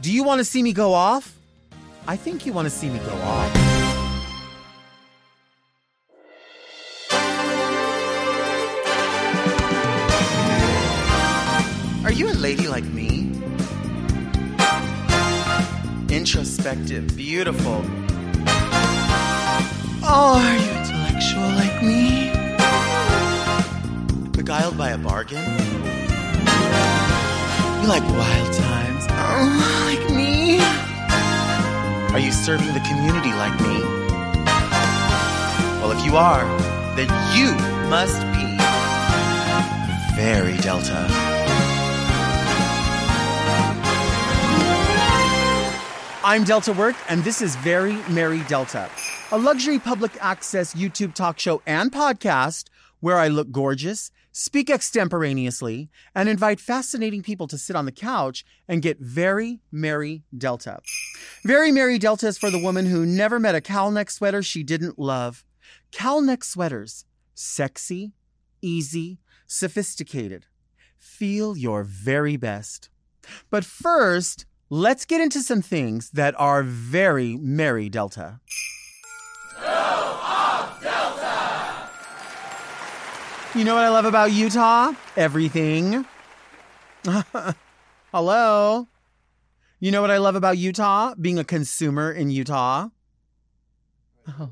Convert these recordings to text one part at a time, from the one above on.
do you want to see me go off? I think you want to see me go off. Are you a lady like me? Introspective, beautiful. Oh, are you intellectual like me? Beguiled by a bargain? You like wild times? Like me? Are you serving the community like me? Well, if you are, then you must be very Delta. I'm Delta Work, and this is Very Merry Delta, a luxury public access YouTube talk show and podcast where I look gorgeous, speak extemporaneously, and invite fascinating people to sit on the couch and get very merry Delta. Very merry Delta is for the woman who never met a cowl neck sweater she didn't love. Cowl neck sweaters, sexy, easy, sophisticated. Feel your very best. But first, let's get into some things that are very merry Delta. You know what I love about Utah? Everything. Hello. You know what I love about Utah? Being a consumer in Utah. Oh.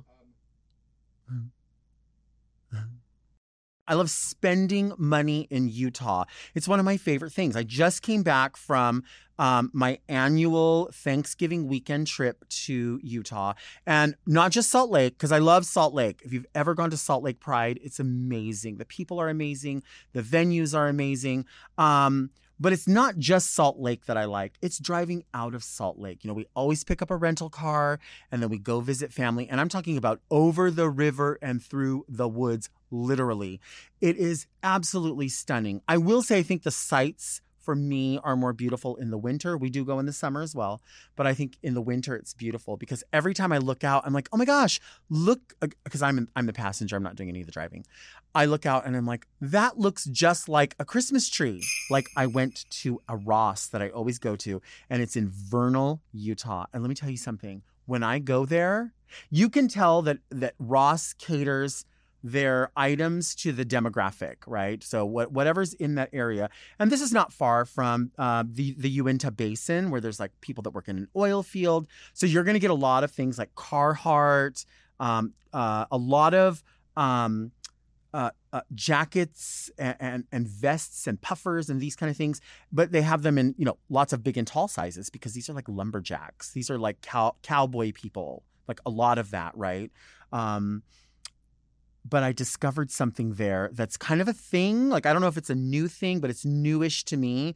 I love spending money in Utah. It's one of my favorite things. I just came back from um, my annual Thanksgiving weekend trip to Utah, and not just Salt Lake, because I love Salt Lake. If you've ever gone to Salt Lake Pride, it's amazing. The people are amazing, the venues are amazing. Um, but it's not just Salt Lake that I liked. It's driving out of Salt Lake. You know, we always pick up a rental car and then we go visit family. And I'm talking about over the river and through the woods, literally. It is absolutely stunning. I will say, I think the sights for me are more beautiful in the winter. We do go in the summer as well, but I think in the winter it's beautiful because every time I look out, I'm like, oh my gosh, look, because uh, I'm I'm the passenger. I'm not doing any of the driving. I look out and I'm like, that looks just like a Christmas tree. Like I went to a Ross that I always go to, and it's in Vernal, Utah. And let me tell you something. When I go there, you can tell that that Ross caters their items to the demographic, right? So what, whatever's in that area, and this is not far from uh, the the Uinta Basin, where there's like people that work in an oil field. So you're going to get a lot of things like Carhartt, um, uh, a lot of um, uh, uh, jackets and, and, and vests and puffers and these kind of things, but they have them in you know lots of big and tall sizes because these are like lumberjacks. These are like cow- cowboy people, like a lot of that, right? Um, but I discovered something there that's kind of a thing. Like I don't know if it's a new thing, but it's newish to me.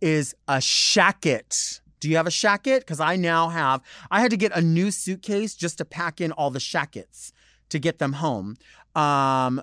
Is a shacket. Do you have a shacket? Because I now have. I had to get a new suitcase just to pack in all the shackets to get them home. Um,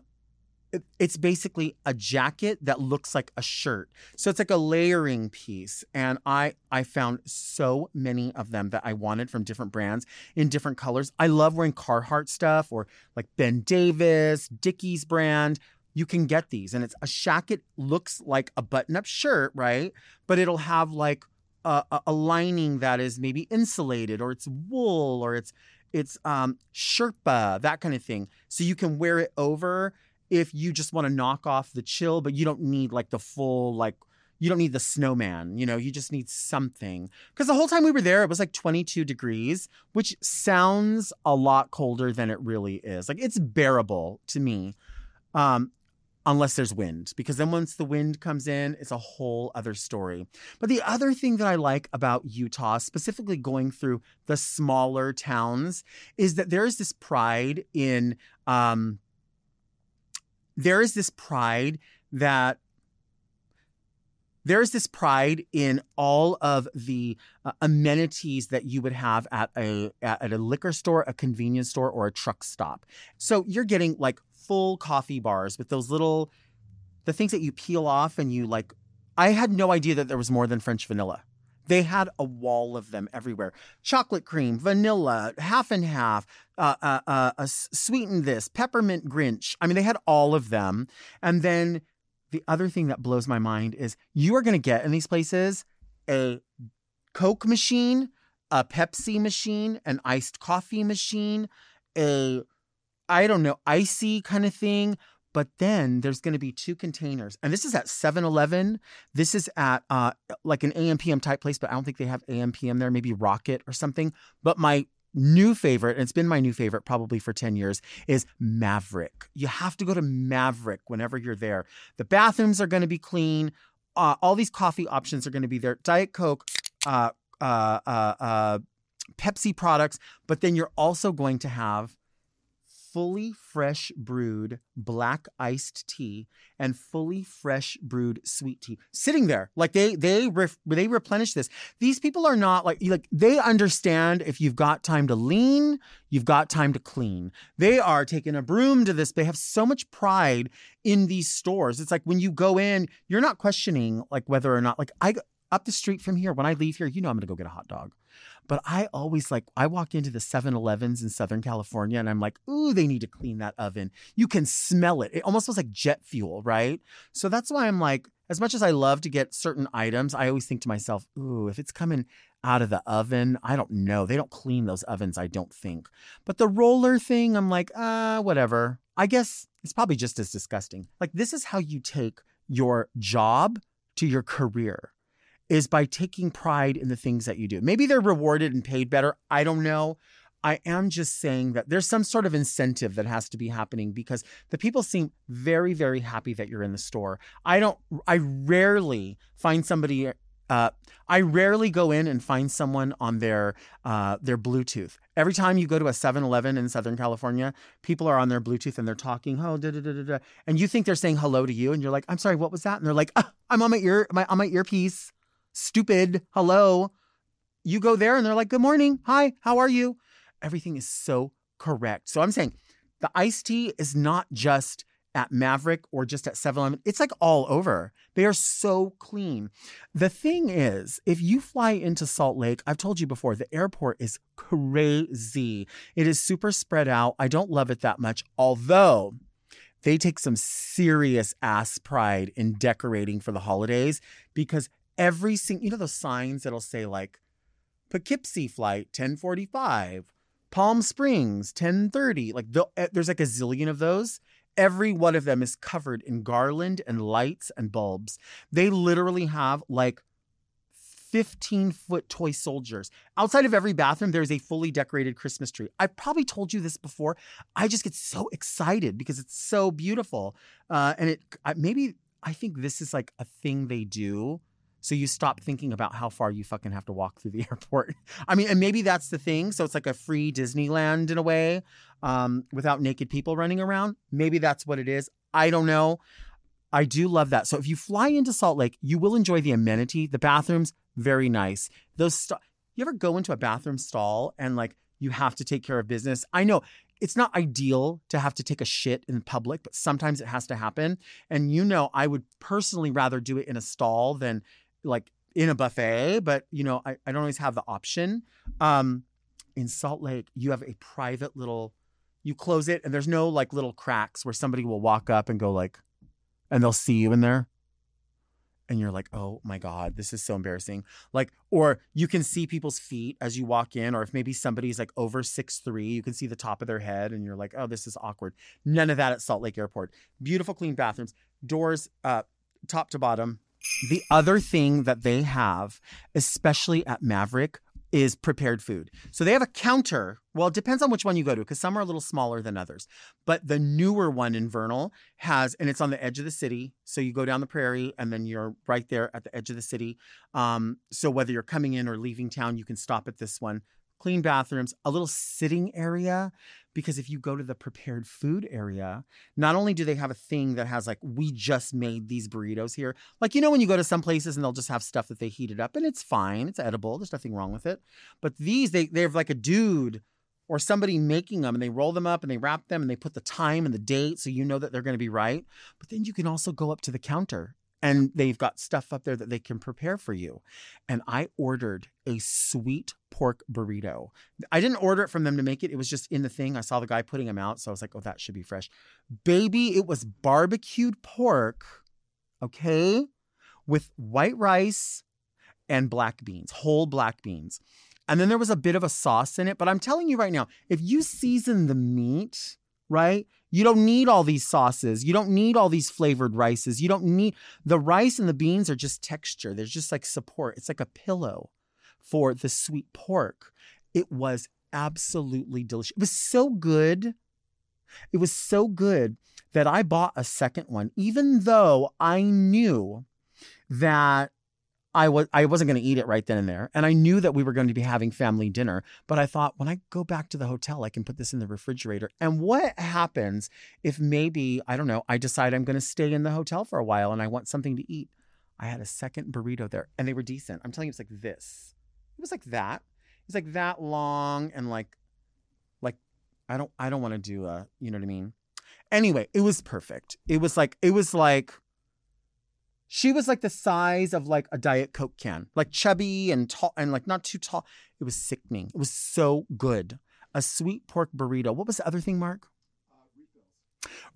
it's basically a jacket that looks like a shirt. So it's like a layering piece. And I I found so many of them that I wanted from different brands in different colors. I love wearing Carhartt stuff or like Ben Davis, Dickies brand. You can get these. And it's a jacket looks like a button-up shirt, right? But it'll have like a, a lining that is maybe insulated or it's wool or it's it's um sherpa, that kind of thing. So you can wear it over if you just want to knock off the chill, but you don't need like the full like you don't need the snowman, you know, you just need something. Because the whole time we were there, it was like 22 degrees, which sounds a lot colder than it really is. Like it's bearable to me, um, unless there's wind, because then once the wind comes in, it's a whole other story. But the other thing that I like about Utah, specifically going through the smaller towns, is that there is this pride in, um, there is this pride that there's this pride in all of the uh, amenities that you would have at a at a liquor store, a convenience store, or a truck stop. So you're getting like full coffee bars with those little the things that you peel off and you like. I had no idea that there was more than French vanilla. They had a wall of them everywhere. Chocolate cream, vanilla, half and half, uh, uh, uh, uh sweeten this, peppermint Grinch. I mean, they had all of them. And then the other thing that blows my mind is you are going to get in these places a Coke machine, a Pepsi machine, an iced coffee machine, a I don't know, icy kind of thing. But then there's going to be two containers. And this is at 7 Eleven. This is at uh, like an AMPM type place, but I don't think they have AMPM there, maybe Rocket or something. But my new favorite, and it's been my new favorite probably for 10 years, is Maverik. You have to go to Maverik whenever you're there. The bathrooms are going to be clean. Uh, all these coffee options are going to be there. Diet Coke, uh, uh, uh, uh, Pepsi products, but then you're also going to have fully fresh brewed black iced tea and fully fresh brewed sweet tea. Sitting there like they they ref, they replenish this. These people are not like like they understand if you've got time to lean you've got time to clean. They are taking a broom to this. They have so much pride in these stores. It's like when you go in you're not questioning like whether or not like i up the street from here when i leave here you know i'm going to go get a hot dog but I always like, I walk into the 7 Elevens in Southern California and I'm like, ooh, they need to clean that oven. You can smell it. It almost smells like jet fuel, right? So that's why I'm like, as much as I love to get certain items, I always think to myself, ooh, if it's coming out of the oven, I don't know. They don't clean those ovens, I don't think. But the roller thing, I'm like, ah, uh, whatever. I guess it's probably just as disgusting. Like, this is how you take your job to your career is by taking pride in the things that you do. Maybe they're rewarded and paid better. I don't know. I am just saying that there's some sort of incentive that has to be happening because the people seem very, very happy that you're in the store. I don't, I rarely find somebody, uh, I rarely go in and find someone on their, uh, their Bluetooth. Every time you go to a 7 Eleven in Southern California, people are on their Bluetooth and they're talking, oh, da, da, da, da, and you think they're saying hello to you. And you're like, I'm sorry, what was that? And they're like, ah, I'm on my ear, my, on my earpiece stupid. Hello. You go there and they're like, good morning. Hi, how are you? Everything is so correct. So I'm saying the iced tea is not just at Maverik or just at 7 Eleven. It's like all over. They are so clean. The thing is, if you fly into Salt Lake, I've told you before, the airport is crazy. It is super spread out. I don't love it that much, although they take some serious ass pride in decorating for the holidays because every single, you know, those signs that'll say like Poughkeepsie flight 1045, Palm Springs 1030. Like the, eh, there's like a zillion of those. Every one of them is covered in garland and lights and bulbs. They literally have like 15 foot toy soldiers. Outside of every bathroom, there's a fully decorated Christmas tree. I've probably told you this before. I just get so excited because it's so beautiful. Uh, and it maybe I think this is like a thing they do so you stop thinking about how far you fucking have to walk through the airport. I mean, and maybe that's the thing. So it's like a free Disneyland in a way, um, without naked people running around. Maybe that's what it is. I don't know. I do love that. So if you fly into Salt Lake, you will enjoy the amenity. The bathrooms, very nice. Those st- you ever go into a bathroom stall and like you have to take care of business? I know it's not ideal to have to take a shit in public, but sometimes it has to happen. And you know, I would personally rather do it in a stall than like in a buffet, but you know, I, I don't always have the option. Um, in Salt Lake, you have a private little, you close it and there's no like little cracks where somebody will walk up and go like, and they'll see you in there. And you're like, oh my God, this is so embarrassing. Like, or you can see people's feet as you walk in, or if maybe somebody's like over six three, you can see the top of their head and you're like, oh, this is awkward. None of that at Salt Lake Airport. Beautiful, clean bathrooms, doors, uh, top to bottom, the other thing that they have, especially at Maverik, is prepared food. So they have a counter. Well, it depends on which one you go to because some are a little smaller than others. But the newer one in Vernal has, and it's on the edge of the city. So you go down the prairie and then you're right there at the edge of the city. Um, so whether you're coming in or leaving town, you can stop at this one. Clean bathrooms, a little sitting area. Because if you go to the prepared food area, not only do they have a thing that has like, we just made these burritos here. Like, you know, when you go to some places and they'll just have stuff that they heated up and it's fine, it's edible, there's nothing wrong with it. But these, they, they have like a dude or somebody making them and they roll them up and they wrap them and they put the time and the date so you know that they're going to be right. But then you can also go up to the counter and they've got stuff up there that they can prepare for you. And I ordered a sweet pork burrito. I didn't order it from them to make it, it was just in the thing. I saw the guy putting them out, so I was like, oh, that should be fresh. Baby, it was barbecued pork, okay, with white rice and black beans, whole black beans. And then there was a bit of a sauce in it. But I'm telling you right now, if you season the meat, right? You don't need all these sauces. You don't need all these flavored rices. You don't need the rice and the beans are just texture. There's just like support. It's like a pillow for the sweet pork. It was absolutely delicious. It was so good. It was so good that I bought a second one, even though I knew that I was I wasn't going to eat it right then and there, and I knew that we were going to be having family dinner. But I thought when I go back to the hotel, I can put this in the refrigerator. And what happens if maybe I don't know? I decide I'm going to stay in the hotel for a while and I want something to eat. I had a second burrito there, and they were decent. I'm telling you, it's like this. It was like that. It's like that long and like, like I don't I don't want to do a you know what I mean. Anyway, it was perfect. It was like it was like she was like the size of like a diet coke can, like chubby and tall and like not too tall. It was sickening. It was so good. A sweet pork burrito. What was the other thing, Mark?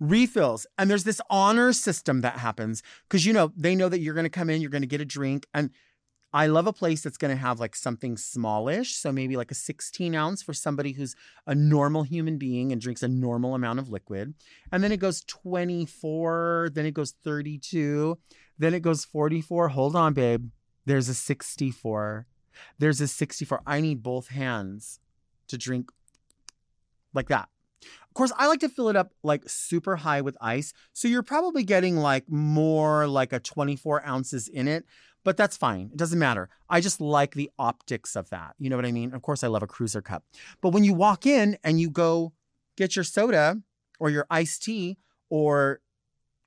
refills Refills. and there's this honor system that happens because you know they know that you're going to come in you're going to get a drink and I love a place that's going to have like something smallish. So maybe like a 16 ounce for somebody who's a normal human being and drinks a normal amount of liquid. And then it goes 24, then it goes 32, then it goes 44. Hold on, babe. There's a 64. There's a 64. I need both hands to drink like that. Of course, I like to fill it up like super high with ice. So you're probably getting like more like a 24 ounces in it but that's fine. It doesn't matter. I just like the optics of that. You know what I mean? Of course, I love a cruiser cup. But when you walk in and you go get your soda or your iced tea or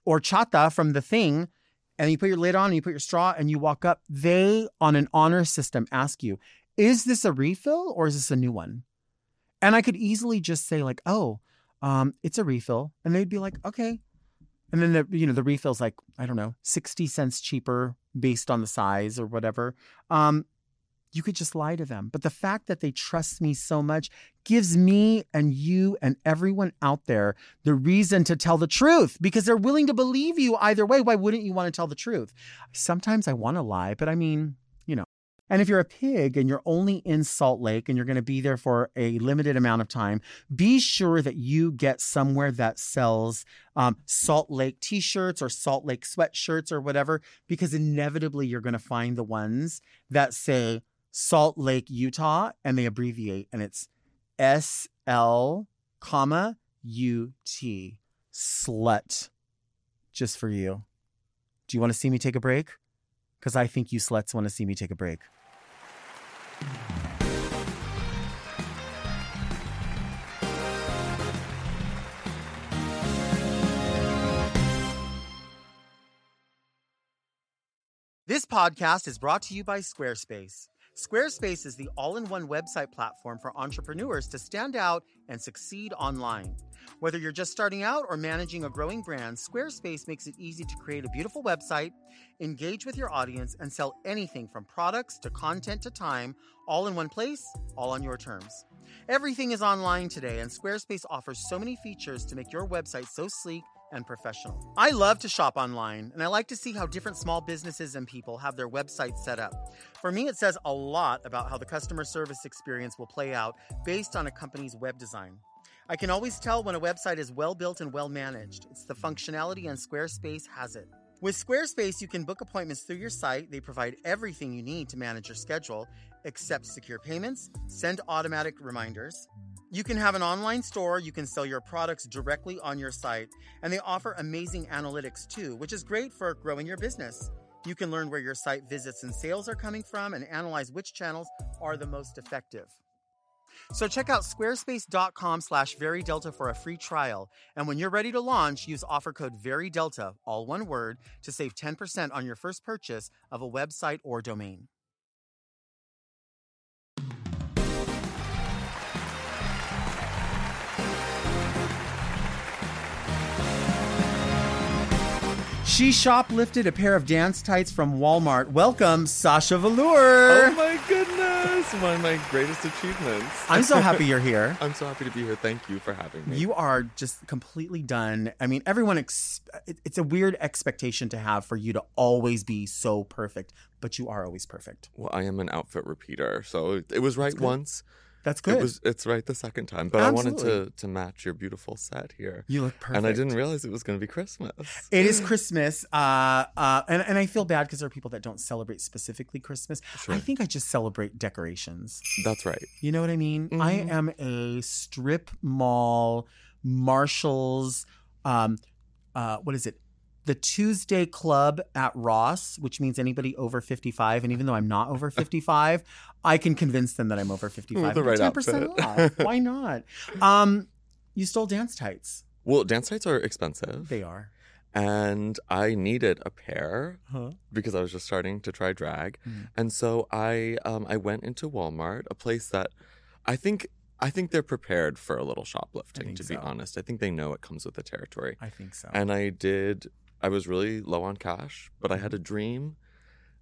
horchata from the thing, and you put your lid on and you put your straw and you walk up, they on an honor system ask you, is this a refill or is this a new one? And I could easily just say like, oh, um, it's a refill, and they'd be like, okay. And then the you know the refill's like I don't know sixty cents cheaper based on the size or whatever. Um, you could just lie to them. But the fact that they trust me so much gives me and you and everyone out there the reason to tell the truth because they're willing to believe you either way. Why wouldn't you want to tell the truth? Sometimes I want to lie, but I mean, you know. and if you're a pig and you're only in Salt Lake and you're going to be there for a limited amount of time, be sure that you get somewhere that sells um, Salt Lake t shirts or Salt Lake sweatshirts or whatever, because inevitably you're going to find the ones that say Salt Lake, Utah, and they abbreviate and it's S L, comma, U T. Slut. Just for you. Do you want to see me take a break? because I think you sluts want to see me take a break. This podcast is brought to you by Squarespace. Squarespace is the all in one website platform for entrepreneurs to stand out and succeed online. Whether you're just starting out or managing a growing brand, Squarespace makes it easy to create a beautiful website, engage with your audience, and sell anything from products to content to time, all in one place, all on your terms. Everything is online today, and Squarespace offers so many features to make your website so sleek and professional. I love to shop online, and I like to see how different small businesses and people have their websites set up. For me, it says a lot about how the customer service experience will play out based on a company's web design. I can always tell when a website is well built and well managed. It's the functionality, and Squarespace has it. With Squarespace, you can book appointments through your site. They provide everything you need to manage your schedule, accept secure payments, send automatic reminders, you can have an online store, you can sell your products directly on your site, and they offer amazing analytics too, which is great for growing your business. You can learn where your site visits and sales are coming from and analyze which channels are the most effective. So check out squarespace.com slash verydelta for a free trial. And when you're ready to launch, use offer code VERYDELTA, all one word, to save 10% on your first purchase of a website or domain. She shoplifted a pair of dance tights from Walmart. Welcome, Sasha Velour. Oh my goodness! One of my greatest achievements. I'm so happy you're here. I'm so happy to be here. Thank you for having me. You are just completely done. I mean, everyone, ex- it's a weird expectation to have for you to always be so perfect, but you are always perfect. well, I am an outfit repeater, so it was right once. That's good. It was. It's right the second time, but I wanted to to match your beautiful set here, you look perfect. and I didn't realize it was going to be Christmas. It is Christmas, uh, uh, and, and I feel bad because there are people that don't celebrate specifically Christmas. Sure. I think I just celebrate decorations. That's right. You know what I mean? I Mhm. am a strip mall, Marshalls, um, uh, what is it? The Tuesday Club at Ross, which means anybody over 55. And even though I'm not over 55, I can convince them that I'm over 55. With the right 10% outfit. off. Why not? Um, you stole dance tights. Well, dance tights are expensive, They are. and I needed a pair Huh? because I was just starting to try drag, Mm. and so I um I went into Walmart, a place that I think I think they're prepared for a little shoplifting. To be so. honest, I think they know it comes with the territory. I think so. And I did. I was really low on cash, but I had a dream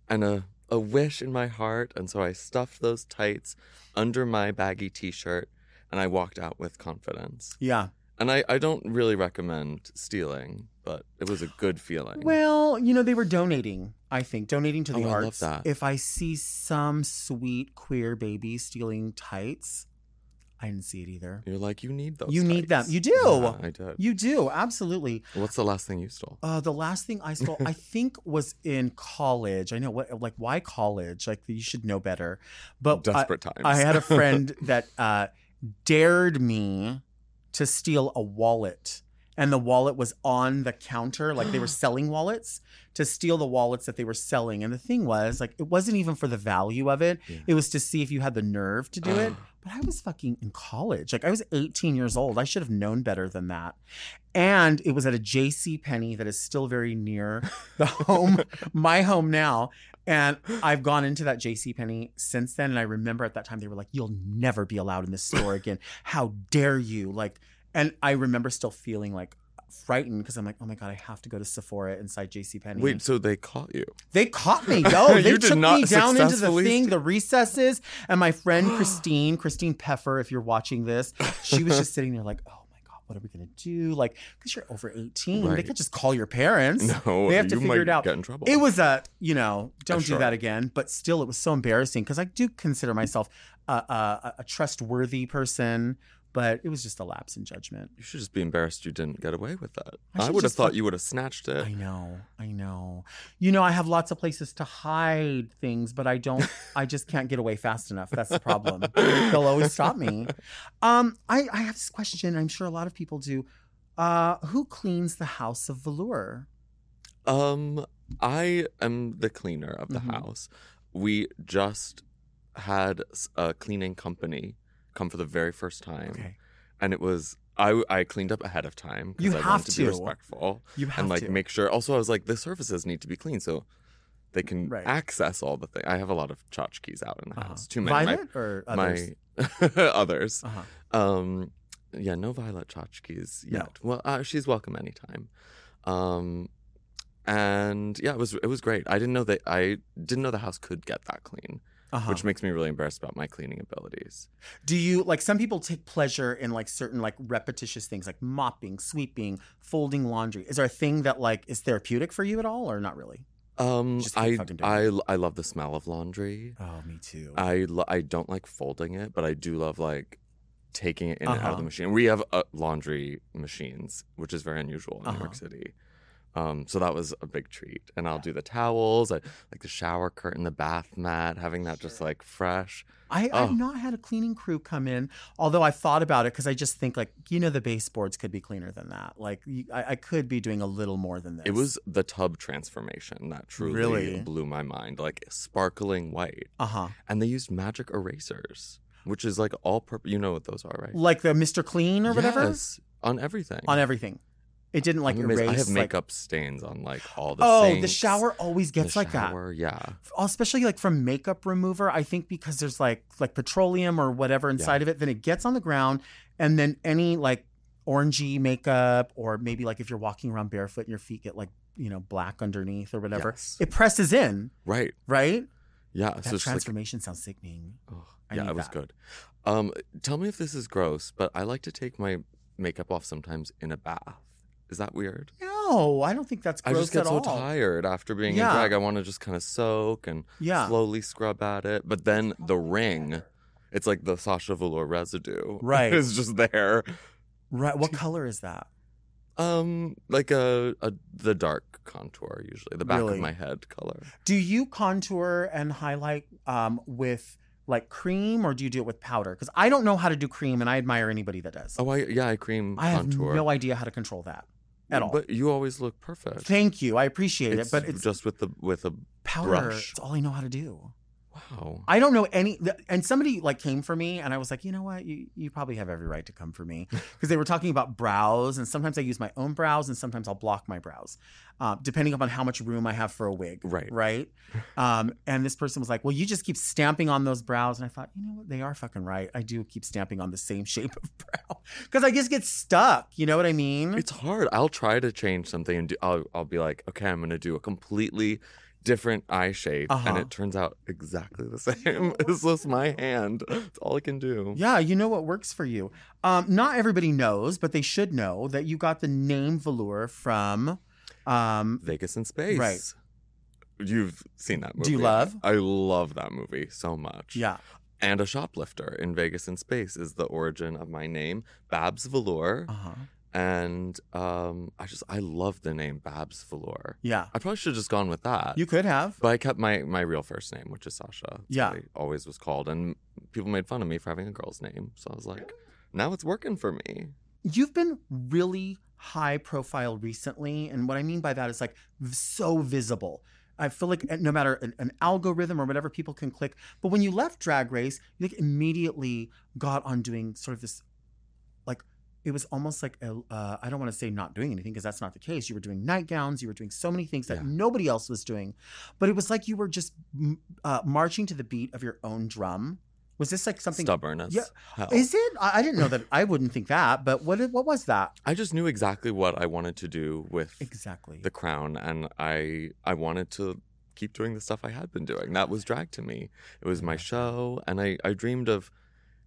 and a a wish in my heart, and so I stuffed those tights under my baggy T-shirt, and I walked out with confidence. yeah. And I, I don't really recommend stealing, but it was a good feeling. Well, you know, they were donating, I think, donating to the Oh, I love arts. that. If I see some sweet queer baby stealing tights, I didn't see it either. You're like, you need those. You need them. tights." You do. Yeah, I did. You do, absolutely. What's the last thing you stole? Uh, the last thing I stole, I think, was in college. I know what, like, why college? Like, you should know better. But I- Desperate times. I had a friend that uh, dared me to steal a wallet. And the wallet was on the counter, like they were selling wallets, to steal the wallets that they were selling. And the thing was, like, it wasn't even for the value of it. Yeah. It was to see if you had the nerve to do it. But I was fucking in college. Like I was 18 years old. I should have known better than that. And it was at a JC Penney that is still very near the home, my home now. And I've gone into that JC Penney since then. And I remember at that time they were like, You'll never be allowed in this store again. How dare you? Like, and I remember still feeling like frightened because I'm like, oh my God, I have to go to Sephora inside JC Penney. Wait, so they caught you? They caught me, yo. They took me down into the thing, the recesses, and my friend Christine, Christine Peffer, if you're watching this, she was just sitting there like, oh my god, what are we gonna do? Like, because you're over 18, they Right. could just call your parents. No, they have to you figure it out. Get in trouble. It was a, you know, don't do that again. But still, it was so embarrassing because I do consider myself a, a, a trustworthy person, but it was just a lapse in judgment. You should just be embarrassed you didn't get away with that. I I, would have thought fuck- you would have snatched it. I know, I know. You know, I have lots of places to hide things, but I don't. I just can't get away fast enough. That's the problem. They'll always stop me. Um, I, I have this question. I'm sure a lot of people do. Uh, who cleans the house of velour? Um, I am the cleaner of the Mhm. house. We just had a cleaning company come for the very first time, Okay, and it was I. I cleaned up ahead of time You because I have wanted to, to. be respectful you have and like to. make sure. Also, I was like, the surfaces need to be clean so they can Right. access all the things. I have a lot of tchotchkes out in the Uh-huh. house. Too many. My- Violet or others? My others. uh-huh. Um, yeah, no Violet tchotchkes No. yet. Well, uh, she's welcome anytime. Um, and yeah, it was it was great. I didn't know that I didn't know the house could get that clean, Uh-huh. which makes me really embarrassed about my cleaning abilities. Do you like some people take pleasure in like certain like repetitious things like mopping, sweeping, folding laundry? Is there a thing that like is therapeutic for you at all or not really? Um, I I I love the smell of laundry. Oh, me too. I lo- I don't like folding it, but I do love like taking it in and out of Uh-huh. the machine. We have uh, laundry machines, which is very unusual in New Uh-huh. York City. Um, so that was a big treat. And I'll do the towels, I like the shower curtain, the bath mat, having that just like fresh. I, Oh. I've not had a cleaning crew come in, although I've thought about it because I just think like you know the baseboards could be cleaner than that. Like you, I, I could be doing a little more than this. It was the tub transformation that truly Really? blew my mind, like sparkling white. uh huh. And they used magic erasers. which is like all purpose. You know what those are, right? like the Mr. Clean or whatever Yes, on everything. on everything. It didn't like amazed. erase. I have like- makeup stains on like all the. oh, the shower always gets like that. shower, Yeah. especially like from makeup remover i think because there's like like petroleum or whatever inside of it then it gets on the ground and then any like orangey makeup or maybe like if you're walking around barefoot and your feet get like you know black underneath or whatever Yes. it presses in Right. right Yeah. that so it's like transformation sounds sickening Oh, I yeah, it was that. good. Um, tell me if this is gross, but I like to take my makeup off sometimes in a bath. Is that weird? no i don't think that's gross I just get at so all tired after being Yeah. in drag. I want to just kind of soak and yeah slowly scrub at it. But then the ring, it's like the Sasha Velour residue. Right. is just there. right what color is that Um, like a, a the dark contour usually, the back Really? of my head color. do you contour and highlight um with like cream or do you do it with powder because i don't know how to do cream and i admire anybody that does Oh, I yeah, I cream I have contour. no idea how to control that at all. But you always look perfect. Thank you. I appreciate it. But it's just with the with a powder. brush. It's all I know how to do. Wow. I don't know any. And somebody like came for me, and I was like, you know what? You you probably have every right to come for me because they were talking about brows, and sometimes I use my own brows, and sometimes I'll block my brows, uh, depending upon how much room I have for a wig. Right. Right. Um, and this person was like, well, you just keep stamping on those brows, and I thought, you know what? They are fucking right. I do keep stamping on the same shape of brow because I just get stuck. You know what I mean? It's hard. I'll try to change something and do, I'll I'll be like, okay, I'm gonna do a completely different eye shape, and Uh-huh. it turns out exactly the same. it's just my hand. It's all I can do. Yeah, you know what works for you. Um, not everybody knows, but they should know that you got the name Velour from. Um, Vegas in space. Right. You've seen that movie. Do you love? I love that movie so much. yeah, And a shoplifter in Vegas in space is the origin of my name, Babs Velour. uh huh, And um, I just I love the name Babs Velour. yeah. I probably should have just gone with that. You could have. But I kept my my real first name, which is Sasha. That's Yeah. always was called, and people made fun of me for having a girl's name. So I was like, now it's working for me. You've been really high profile recently, and what I mean by that is like v- so visible. I feel like uh, no matter an, an algorithm or whatever, people can click. But when you left Drag Race, you like immediately got on doing sort of this, it was almost like a, uh, I don't want to say not doing anything because that's not the case. You were doing nightgowns, you were doing so many things that Yeah. nobody else was doing, but it was like you were just uh, marching to the beat of your own drum. Was this like something? Stubborn as Yeah. hell. Is it? I, I didn't know that. I wouldn't think that. But what? What was that I just knew exactly what I wanted to do with exactly? the crown, and I I wanted to keep doing the stuff I had been doing. That was drag to me. It was my show, and I I dreamed of.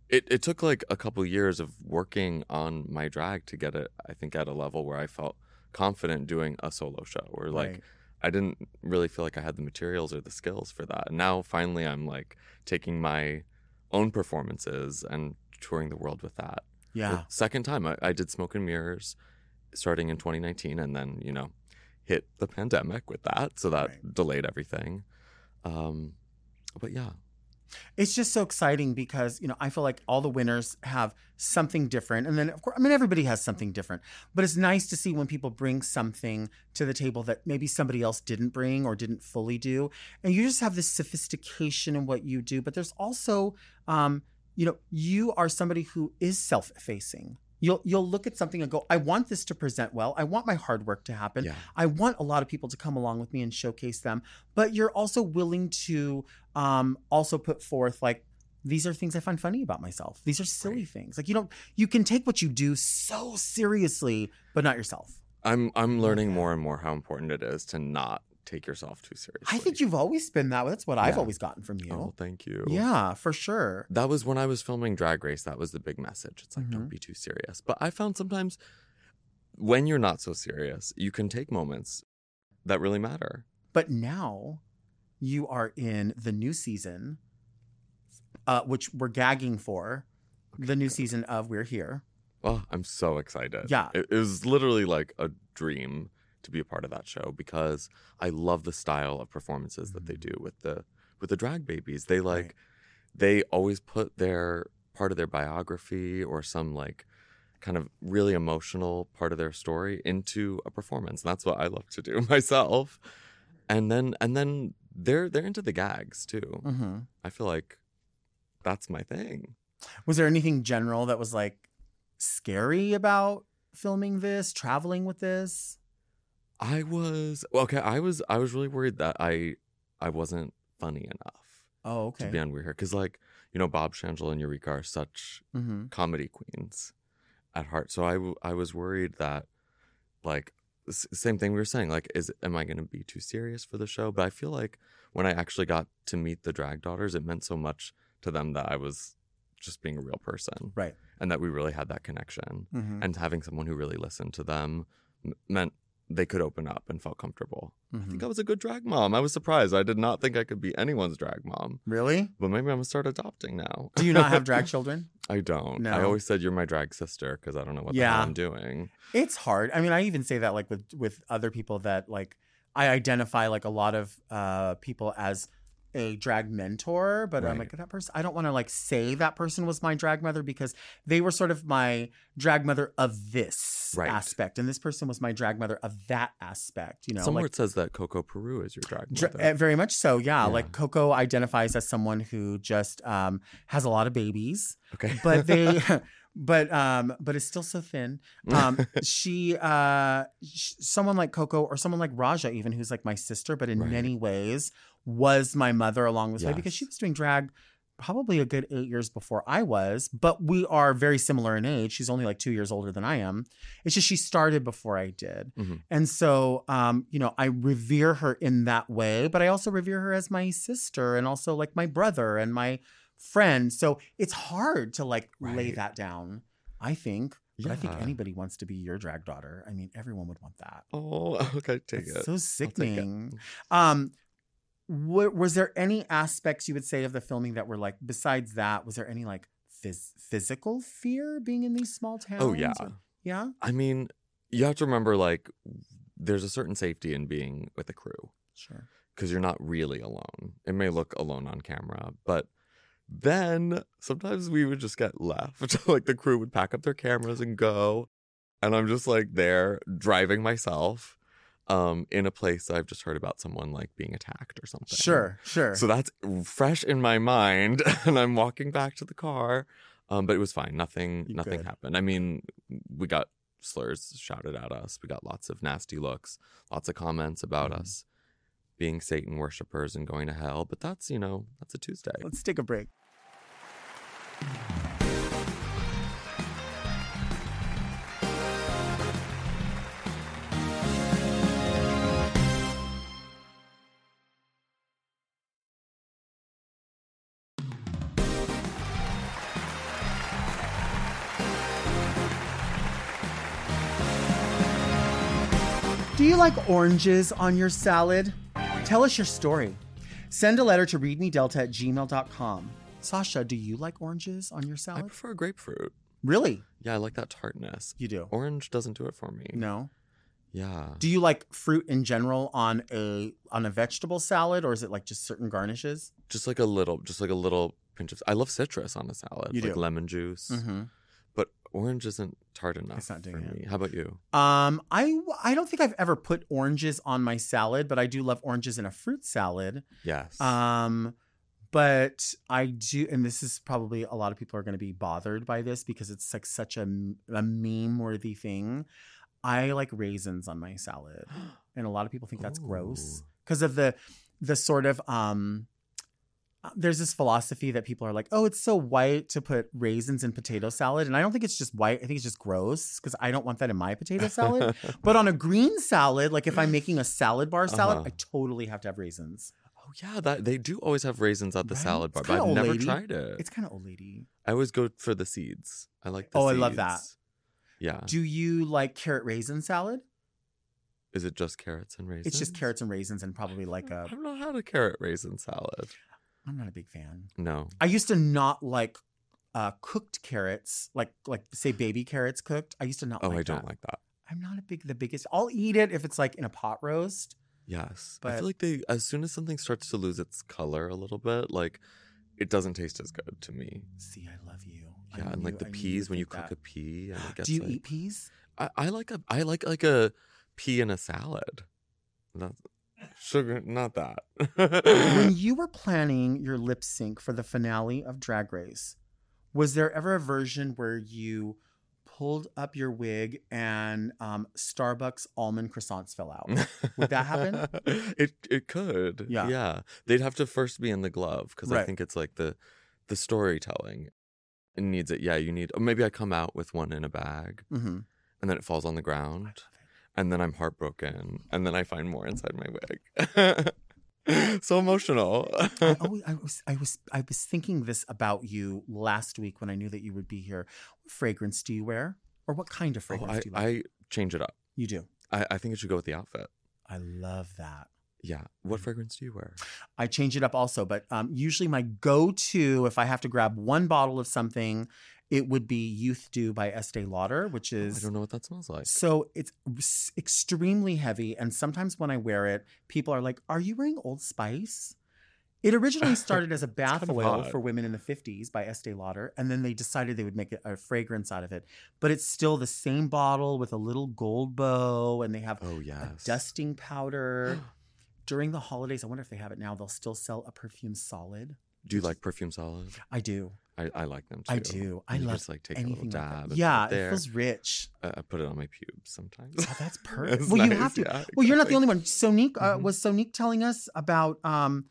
It, it took like a couple years of working on my drag to get it, I think, at a level where I felt confident doing a solo show. Or like, Right. I didn't really feel like I had the materials or the skills for that. And now finally I'm like taking my own performances and touring the world with that. yeah. The second time I, I did Smoke and Mirrors starting in 2019 and then, you know, hit the pandemic with that. So that Right. delayed everything. Um, but yeah. It's just so exciting because, you know, I feel like all the winners have something different. And then, of course, I mean, everybody has something different. But it's nice to see when people bring something to the table that maybe somebody else didn't bring or didn't fully do. And you just have this sophistication in what you do. But there's also, um, you know, you are somebody who is self facing. You'll, you'll look at something and go, I want this to present well. I want my hard work to happen. Yeah. I want a lot of people to come along with me and showcase them, but you're also willing to um, also put forth like these are things I find funny about myself. These are silly Right. things. Like you don't you can take what you do so seriously, but not yourself. I'm I'm learning more and more how important it is to not take yourself too seriously. I think you've always been that. way. That's what I've Yeah. always gotten from you. Oh, thank you. yeah, for sure. That was when I was filming Drag Race. That was the big message. It's like, Mhm. don't be too serious. But I found sometimes when you're not so serious, you can take moments that really matter. But now you are in the new season, uh, which we're gagging for. the new season of We're Here. Well, I'm so excited. Yeah. It, it was literally like a dream to be a part of that show because I love the style of performances that they do with the with the drag babies. They like Right. they always put their part of their biography or some like kind of really emotional part of their story into a performance. And that's what I love to do myself. And then and then they're they're into the gags too. Mm-hmm. I feel like that's my thing. Was there anything general that was like scary about filming this, traveling with this? I was okay. I was I was really worried that I I wasn't funny enough Oh, okay. to be on We're Here because like you know Bob Shangela and Eureka are such mm-hmm. comedy queens at heart. So I I was worried that like same thing we were saying like is am I going to be too serious for the show? But I feel like when I actually got to meet the drag daughters, it meant so much to them that I was just being a real person Right. and that we really had that connection Mm-hmm. and having someone who really listened to them meant they could open up and felt comfortable. I Mm-hmm. think I was a good drag mom. I was surprised. I did not think I could be anyone's drag mom, Really? but maybe I'm gonna start adopting now. Do you not have drag children? I don't. No. I always said you're my drag sister because I don't know what the Yeah. hell I'm doing. It's hard. I mean, I even say that like with with other people that like I identify like a lot of uh people as a drag mentor, but I'm like that person. I don't want to like say that person was my drag mother because they were sort of my drag mother of this Right. aspect, and this person was my drag mother of that aspect. You know, Somewhere like it says that Coco Peru is your drag mother. uh, very much so. Yeah, Yeah. like Coco identifies as someone who just um has a lot of babies okay, but they but um but it's still so thin um she uh sh- someone like coco or someone like raja even who's like my sister but in Right. many ways was my mother along this way because she was doing drag probably a good eight years before i was but we are very similar in age. She's only like two years older than i am. It's just she started before i did. Mhm. and so um you know i revere her in that way but i also revere her as my sister and also like my brother and my friend. So it's hard to like lay that down i think. But i think anybody wants to be your drag daughter. I mean everyone would want that. Oh, okay, take it's it. so take it. sickening. Um wa- was there any aspects you would say of the filming that were like besides that was there any like phys- physical fear being in these small oh, towns Oh yeah. or- yeah I mean, you have to remember like there's a certain safety in being with a crew sure because you're not really alone. It may look alone on camera, but then sometimes we would just get left. like the crew would pack up their cameras and go, and I'm just like there driving myself um in a place I've just heard about someone like being attacked or something. sure sure So that's fresh in my mind, and I'm walking back to the car. Um, but it was fine. Nothing, You nothing good. happened. I mean, we got slurs shouted at us. We got lots of nasty looks, lots of comments about Mhm. us being Satan worshippers and going to hell. But that's you know that's a Tuesday. let's take a break like oranges on your salad? Tell us your story. Send a letter to readmedelta at gmail.com. Sasha, do you like oranges on your salad? I salad? prefer grapefruit. Really? Yeah, I like that tartness. You do? Orange doesn't do it for me. No. Yeah. Do you like fruit in general on a on a vegetable salad or is it like just certain garnishes? Just like a little, just like a little pinch of. I love citrus on a salad, You like do. lemon juice. Mm-hmm. Orange isn't tart enough It's not doing for it. me. How about you? Um, I I don't think I've ever put oranges on my salad, but I do love oranges in a fruit salad. Yes. Um, but I do, and this is probably a lot of people are going to be bothered by this because it's like such a, a meme worthy thing. I like raisins on my salad, and a lot of people think that's gross because of the the sort of um. Uh, There's this philosophy that people are like, "Oh, it's so white to put raisins in potato salad," and I don't think it's just white. I think it's just gross because I don't want that in my potato salad. but on a green salad, like if I'm making a salad bar salad, Uh-huh. I totally have to have raisins. oh yeah, that they do always have raisins at the Right? salad bar, but I've never lady. tried it. It's kind of old lady. I always go for the seeds. I like the Oh, I love that. Yeah. Do you like carrot raisin salad? Is it just carrots and raisins? It's just carrots and raisins and probably like a. I've not had a carrot raisin salad. I'm not a big fan. No. I used to not like uh, cooked carrots, like like say baby carrots cooked. I used to not. Oh, like I don't that. like that. I'm not a big the biggest. I'll eat it if it's like in a pot roast. Yes. but I feel like they as soon as something starts to lose its color a little bit, like it doesn't taste as good to me. See, I love you. I Yeah, and knew- like the I peas when you cook that. a pea and it gets Do you like, eat peas? I, I like a I like like a pea in a salad. That's sugar not that. when you were planning your lip sync for the finale of Drag Race, Was there ever a version where you pulled up your wig and um, Starbucks almond croissants fell out? Would that happen? it it could. Yeah. Yeah. They'd have to first be in the glove because I think it's like the the storytelling. Needs it. Yeah, you need. Or maybe I come out with one in a bag hmm and then it falls on the ground, and then I'm heartbroken, and then I find more inside my wig. so emotional. I, always, I was I was I was thinking this about you last week when I knew that you would be here. What fragrance do you wear, or what kind of Oh, fragrance I, do you like? I change it up. you do. I, I think it should go with the outfit. I love that. Yeah. What Mm. fragrance do you wear? I change it up also, but um, usually my go-to, if I have to grab one bottle of something, it would be Youth Dew by Estee Lauder, which oh, is. I don't know what that smells like. so it's extremely heavy. And sometimes when I wear it, people are like, "Are you wearing Old Spice?" It originally started as a bath oil for women in the 50s by Estee Lauder, and then they decided they would make a fragrance out of it. But it's still the same bottle with a little gold bow, and they have Oh a yes. dusting powder. During the holidays, I wonder if they have it now. They'll still sell a perfume solid. do you like perfume solid? I do. I, I like them too. I do. I you love just like take a little Anything like dab. Yeah, it there. feels rich. I I put it on my pubes sometimes. Oh, that's perfect. Well, you have to. yeah, well, you're not the only one. Sonique uh, Mhm. was Sonique telling us about. Um,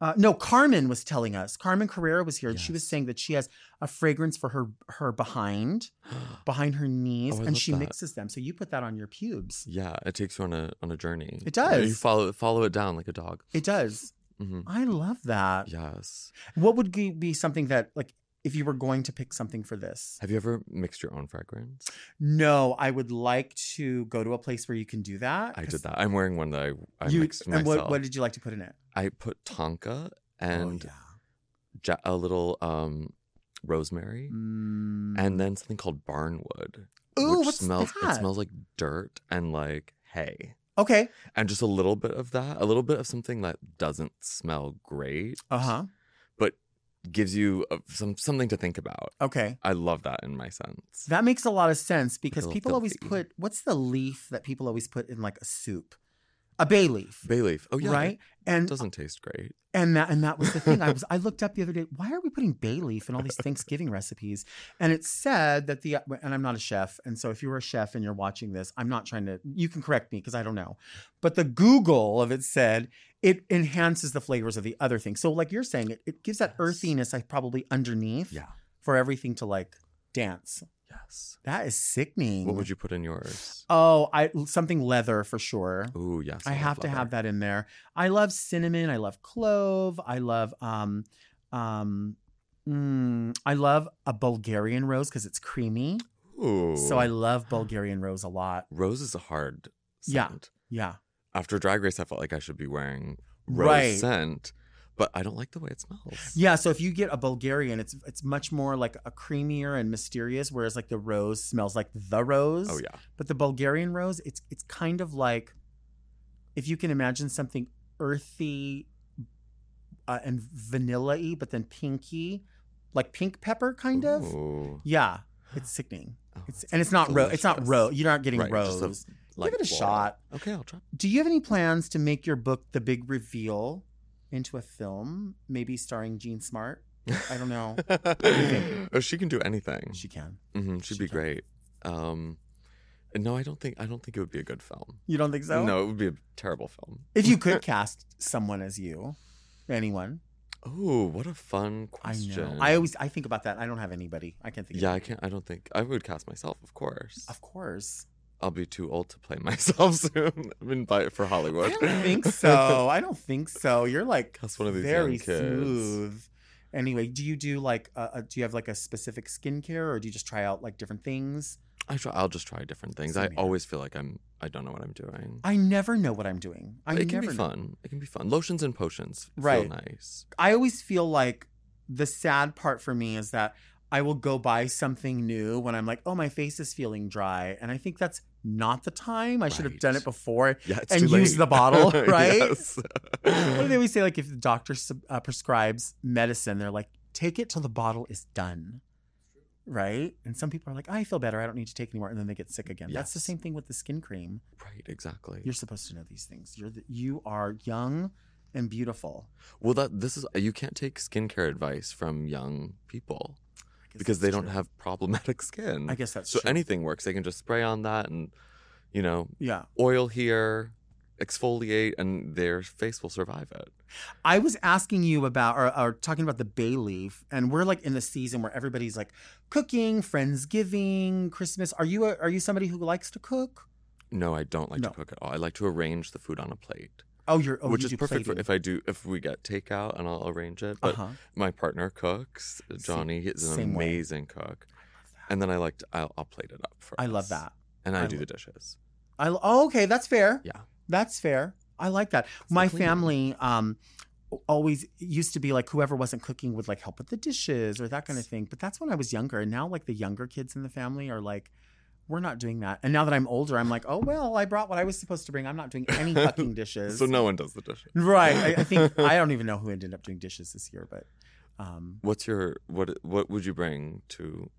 uh, no, Carmen was telling us. Carmen Carrera was here, and she was saying that she has a fragrance for her her behind, behind her knees, Oh, and she that. mixes them. So you put that on your pubes. yeah, it takes you on a on a journey. It Yeah, You does. follow follow it down like a dog. It does. hmm I love that. Yes. What would be something that like if you were going to pick something for this? Have you ever mixed your own fragrance? No, I would like to go to a place where you can do that. I did that. I'm wearing one that I, I you, mixed and myself. what, what did you like to put in it? I put tonka and oh, yeah. ja- a little um rosemary, Mm. and then something called barnwood, Ooh, which what's smells that? it smells like dirt and like hay. okay. And just a little bit of that, a little bit of something that doesn't smell great, Uh huh. Gives you a, some something to think about. Okay. I love that in my sense. That makes a lot of sense because people always put what's the leaf that people always put in like a soup? A bay leaf. Bay leaf. Oh yeah, Right? And doesn't taste great. and that and that was the thing. I was I looked up the other day, why are we putting bay leaf in all these Thanksgiving recipes? And it said that the and I'm not a chef, and so if you're a chef and you're watching this, I'm not trying to you can correct me because I don't know. But the Google of it said it enhances the flavors of the other things. So like you're saying, it, it gives that earthiness I probably underneath Yeah. for everything to like dance. Yes. That is sickening. What would you put in yours? Oh, I something leather for sure. Oh yes. I love have to leather. have that in there. I love cinnamon. I love clove. I love um um mm, I love a Bulgarian rose because it's creamy. Ooh. So I love Bulgarian rose a lot. Rose is a hard Yeah. scent. Yeah. After Drag Race, I felt like I should be wearing rose Right. scent, but I don't like the way it smells. Yeah, so if you get a Bulgarian, it's it's much more like a creamier and mysterious, whereas like the rose smells like the rose. Oh yeah. But the Bulgarian rose, it's it's kind of like if you can imagine something earthy uh, and vanilla-y, but then pinky, like pink pepper, kind of. Ooh. Yeah, it's sickening. Oh, It's and it's not rose. It's not rose. You're not getting Right, rose. Give it a shot. Okay, I'll try. Do you have any plans to make your book the big reveal into a film, maybe starring Jean Smart? I don't know. oh, she can do anything. She can. hmm she'd she be can. great. Um, no, I don't think. I don't think it would be a good film. You don't think so? No, it would be a terrible film. If you could cast someone as you, anyone, Oh, what a fun I question. know. I always I think about that. I don't have anybody. I can't think. Yeah, of I can't. I don't think I would cast myself. Of course, Of course. I'll be too old to play myself soon. I'm in for Hollywood. I don't think so. I don't think so. You're like Cast one of these very smooth. Anyway, do you do like uh, uh, do you have like a specific skincare or do you just try out like different things? I try, I'll just try different things. Same I here. always feel like I'm. I don't know what I'm doing. I never know what I'm doing. I it can be know. fun. It can be fun. Lotions and potions Right. feel nice. I always feel like the sad part for me is that I will go buy something new when I'm like, oh, my face is feeling dry. And I think that's not the time. I should have done it before. Yeah, And too use the bottle, right? What do they always say? Like, if the doctor uh, prescribes medicine, they're like, take it till the bottle is done. Right? And some people are like, I feel better. I don't need to take anymore. And then they get sick again. That's the same thing with the skin cream. right, exactly. You're supposed to know these things. You're the, you are young and beautiful. Well, that this is you can't take skincare advice from young people. Because they don't true. have problematic skin. I guess that's so true. anything works. They can just spray on that and, you know, Yeah. oil here, exfoliate, and their face will survive it. I was asking you about or, or talking about the bay leaf, and we're like in the season where everybody's like cooking, friendsgiving, Christmas. Are you a, are you somebody who likes to cook? No, I don't like No. to cook at all. I like to arrange the food on a plate, Oh, you're oh, which you is perfect for if I do if we get takeout and I'll arrange it. But uh-huh. my partner cooks. Johnny is an same way. amazing cook, and then I like to I'll, I'll plate it up for. I love that. and I, I do lo- the dishes. I oh, okay, that's fair. Yeah. That's fair. I like that. the My family um always used to be like whoever wasn't cooking would like help with the dishes or that kind of thing. But that's when I was younger. And now like the younger kids in the family are like, we're not doing that. And now that I'm older, I'm like, oh well, I brought what I was supposed to bring. I'm not doing any fucking dishes. So no one does the dishes. Right. I, I think I don't even know who ended up doing dishes this year, but um What's your what? What would you bring to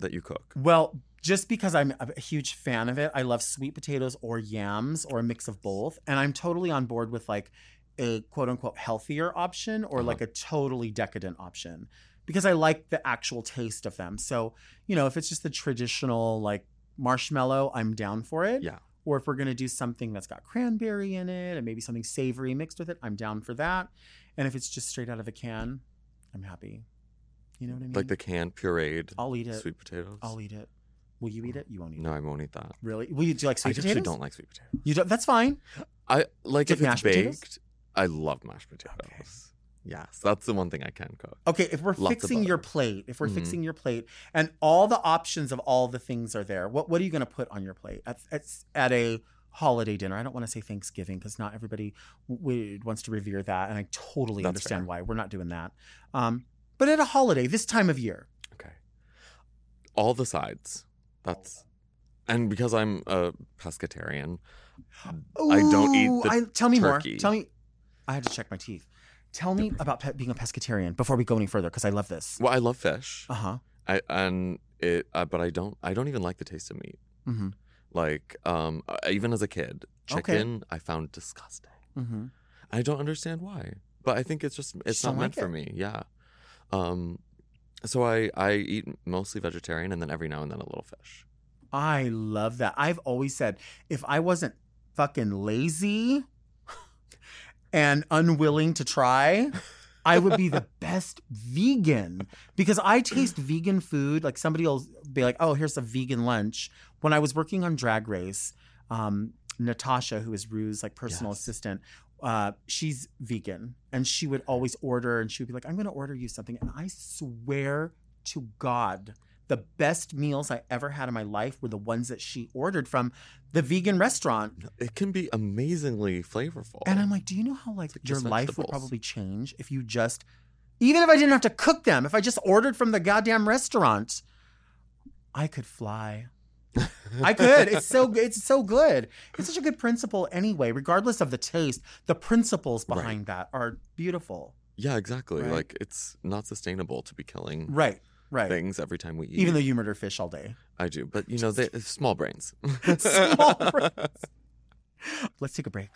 that you cook? well, just because I'm a huge fan of it, I love sweet potatoes or yams or a mix of both. And I'm totally on board with like a quote unquote healthier option or Uh-huh. like a totally decadent option because I like the actual taste of them. So, you know, if it's just the traditional like marshmallow, I'm down for it. Yeah. Or if we're going to do something that's got cranberry in it and maybe something savory mixed with it, I'm down for that. And if it's just straight out of a can, I'm happy. You know what I mean? Like the canned pureed I'll eat it. sweet potatoes. I'll eat it. Will you eat it? You won't eat No, it. No, I won't eat that. Really? Will you do you like I sweet actually potatoes? don't like sweet potatoes. You don't. That's fine. I like Just if it's mashed potatoes? baked. I love mashed potatoes. Yes, that's the one thing I can cook. Okay, if we're Lots fixing your plate, if we're Mhm. fixing your plate, and all the options of all the things are there, what what are you going to put on your plate at at, at a holiday dinner? I don't want to say Thanksgiving because not everybody w- wants to revere that, and I totally That's understand fair. why we're not doing that. Um, but at a holiday, this time of year, Okay. All the sides. That's and because I'm a pescatarian, I don't eat Ooh, the I, tell me turkey. more. Tell me. I had to check my teeth. Tell me about pe- being a pescatarian before we go any further because I love this. well, I love fish. Uh huh. I and it, uh, but I don't. I don't even like the taste of meat. Mm-hmm. Like, um, uh, even as a kid, Okay. chicken I found disgusting. Mm-hmm. I don't understand why, but I think it's just it's not don't meant like for me. Yeah. Um, so I I eat mostly vegetarian, and then every now and then a little fish. I love that. I've always said if I wasn't fucking lazy and unwilling to try, I would be the best vegan because I taste vegan food. Like somebody will be like, "Oh, here's a vegan lunch." When I was working on Drag Race, um, Natasha, who is Rue's like personal Yes. assistant, uh, she's vegan, and she would always order, and she would be like, "I'm going to order you something," and I swear to God. The best meals I ever had in my life were the ones that she ordered from the vegan restaurant. It can be amazingly flavorful. And I'm like, do you know how like, like your life would probably change if you just even if I didn't have to cook them, if I just ordered from the goddamn restaurant, I could fly. I could. It's so it's so good. It's such a good principle anyway, regardless of the taste. The principles Right. behind that are beautiful. yeah, exactly. Right. Like it's not sustainable to be killing Right. Right. things every time we eat. Even though you murder fish all day. I do, but you know, they, small brains. Small brains. Let's take a break.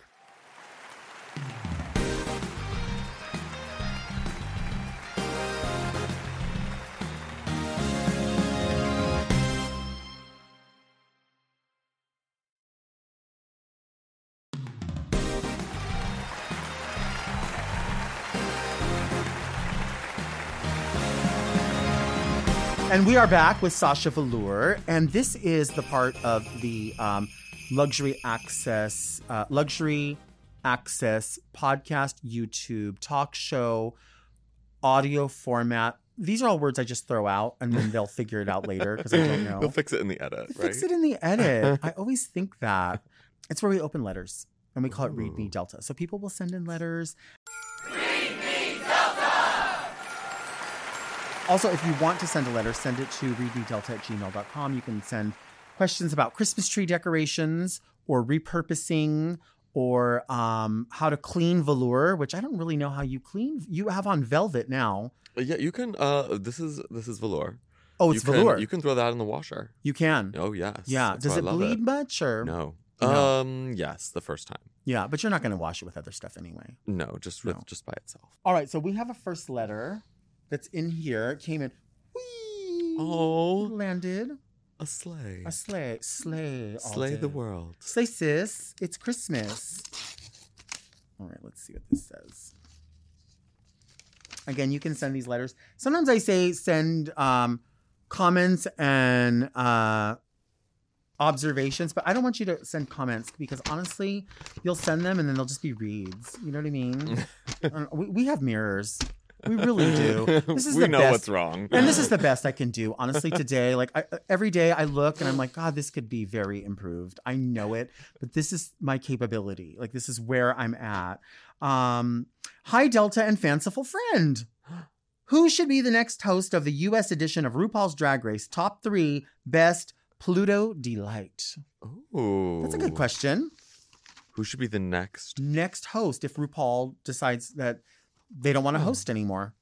And we are back with Sasha Velour, and this is the part of the um, luxury access, uh, luxury access podcast, YouTube, talk show, audio format. These are all words I just throw out, and then they'll figure it out later because I don't know. They'll fix it in the edit, right? Fix it in the edit. I always think that. It's where we open letters and we call it Read Me Delta. So people will send in letters. Also, if you want to send a letter, send it to readmedelta at gmail.com. You can send questions about Christmas tree decorations or repurposing or um, how to clean velour, which I don't really know how you clean. You have on velvet now. Uh, yeah, you can. Uh, this is this is velour. Oh, it's you velour. Can, you can throw that in the washer. You can. Oh yes. yeah. That's Does it bleed much or? No. No. Um. Yes, the first time. Yeah, but you're not going to wash it with other stuff anyway. No, just with No. just by itself. All right, so we have a first letter that's in here. Came in. Whee! Oh. landed A sleigh. a sleigh, sleigh, Slay the world. Slay sis, it's Christmas. All right, let's see what this says. Again, you can send these letters. Sometimes I say send um, comments and uh, observations, but I don't want you to send comments because honestly, you'll send them and then they'll just be reads. You know what I mean? We, we have mirrors. We really do. This is we the know best. what's wrong. and this is the best I can do, honestly. Today, like I, every day, I look and I'm like, God, this could be very improved. I know it, but this is my capability. Like this is where I'm at. Um, hi, Delta and fanciful friend. Who should be the next host of the U.S. edition of RuPaul's Drag Race Top Three Best Pluto Delight? Ooh. That's a good question. Who should be the next? Next host, if RuPaul decides that they don't want to Oh. host anymore,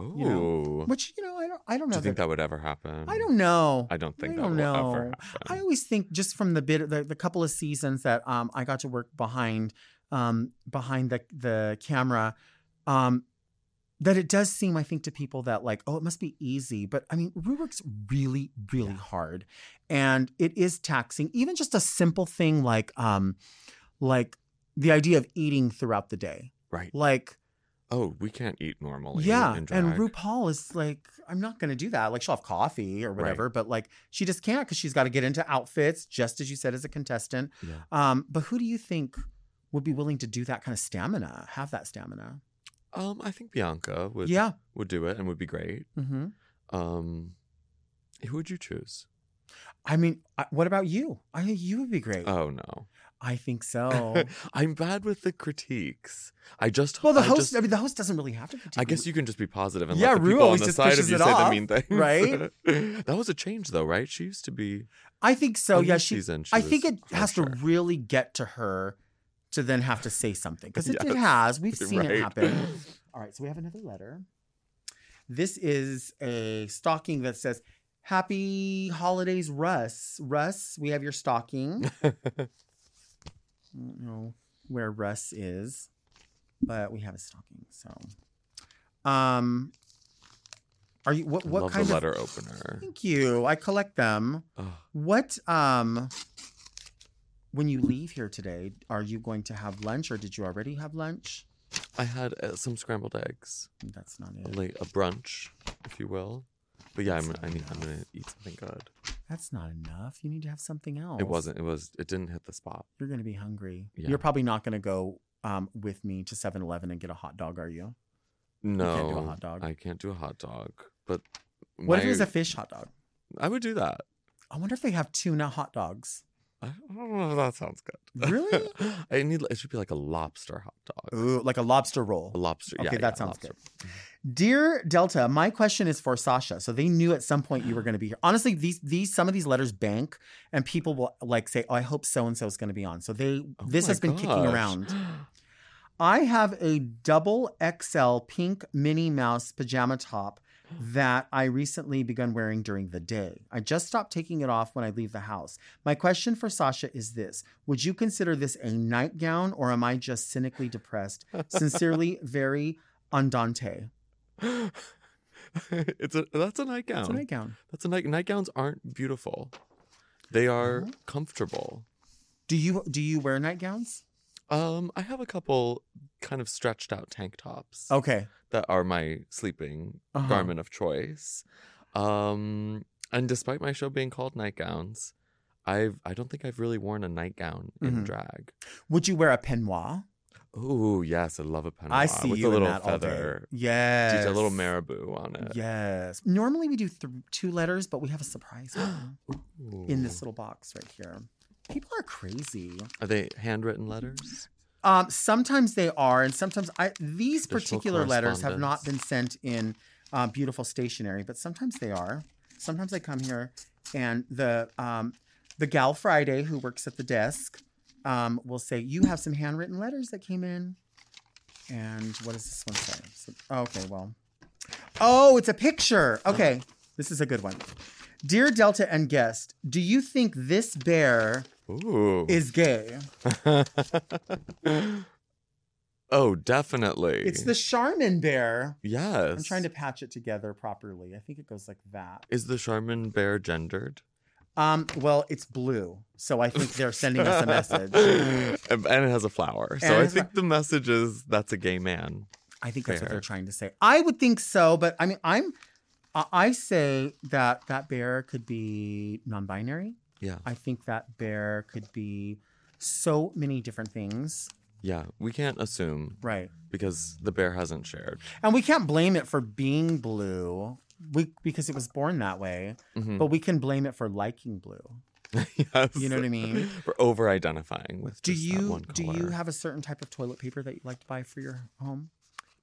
Ooh. know, which you know, I don't, I don't know. Do you think that- that would ever happen? I don't know. I don't think I that don't will know. ever happen. I always think just from the bit the, the couple of seasons that um I got to work behind um behind the the camera um that it does seem I think to people that like oh it must be easy but I mean works really really hard and it is taxing even just a simple thing like um like the idea of eating throughout the day right. like Oh, we can't eat normally. yeah, in and. RuPaul is like, I'm not going to do that. Like, she'll have coffee or whatever, but like, she just can't because she's got to get into outfits, just as you said, as a contestant. Yeah. Um, but who do you think would be willing to do that kind of stamina, have that stamina? Um, I think Bianca would yeah. would do it and would be great. hmm Um, who would you choose? I mean, what about you? I think you would be great. Oh no, I think so. I'm bad with the critiques. I just well, the I host, just- I mean, the host doesn't really have to critique. I guess you can just be positive and Yeah, let the Rue people on the side of you say the mean things. right? that was a change though, right? She used to be. I think so. Oh, yeah, she. season, she I think it has to really get to her to then have to say something because it, it has. We've seen it happen. All right, so we have another letter. This is a stocking that says "Happy Holidays, Russ." Russ, we have your stocking. I don't know where Russ is, but we have a stocking. So, um, are you what? What Love kind the of? letter opener. Thank you. I collect them. Oh, What um when you leave here today, are you going to have lunch or did you already have lunch? I had uh, some scrambled eggs, That's not it. late a brunch, if you will. But yeah, I'm, I need. I'm gonna eat something good. That's not enough. You need to have something else. It wasn't. It was. It didn't hit the spot. You're going to be hungry. Yeah. You're probably not going to go um with me to 7-Eleven and get a hot dog, are you? No, can't do a hot dog. I can't do a hot dog. But What if it was a fish hot dog? I would do that. I wonder if they have tuna hot dogs. I don't know if that sounds good. Really? I need. It should be like a lobster hot dog. Ooh, like a lobster roll. A lobster. Okay, yeah, yeah, that a sounds lobster. Dear Delta, my question is for Sasha. So they knew at some point you were going to be here. Honestly, these these some of these letters bank, and people will like say, "Oh, I hope so and so is going to be on." So they Oh this has been kicking around. I have a double XL pink Minnie Mouse pajama top that I recently begun wearing during the day. I just stopped taking it off when I leave the house. My question for Sasha is this Would you consider this a nightgown or am I just cynically depressed? Sincerely, very andante. it's a that's a nightgown. It's a nightgown. That's a night. Nightgowns aren't beautiful. They are Uh-huh. comfortable. Do you do you wear nightgowns? Um, I have a couple kind of stretched out tank tops Okay. that are my sleeping Uh-huh. garment of choice. Um, and despite my show being called nightgowns, I've I don't think I've really worn a nightgown in Mhm. drag. Would you wear a peignoir? Oh yes, I love a peignoir I see with you a little in that feather, Yes. a little marabou on it. Yes. Normally we do th- two letters, but we have a surprise in this little box right here. People are crazy. Are they handwritten letters? Um, sometimes they are, and sometimes I these Additional particular letters have not been sent in uh, beautiful stationery, but sometimes they are. Sometimes I come here, and the um, the gal Friday who works at the desk um, will say, "You have some handwritten letters that came in." And what does this one say? So, okay, well, oh, it's a picture. Okay, this is a good one. Dear Delta and guest, do you think this bear Ooh. is gay? Oh, definitely. It's the Charmin bear. yes. I'm trying to patch it together properly. I think it goes like that. Is the Charmin bear gendered? Um, well, it's blue, so I think they're sending us a message. and it has a flower. So I think the message is that's a gay man. I think that's what they're trying to say. I would think so, but I mean, I'm, I- I say that that bear could be non-binary. Yeah. I think that bear could be so many different things. Yeah. We can't assume Right. because the bear hasn't shared. And we can't blame it for being blue. We because it was born that way, Mhm. but we can blame it for liking blue. yes. You know what I mean? We're over identifying with Do you do you have a certain type of toilet paper that you like to buy for your home?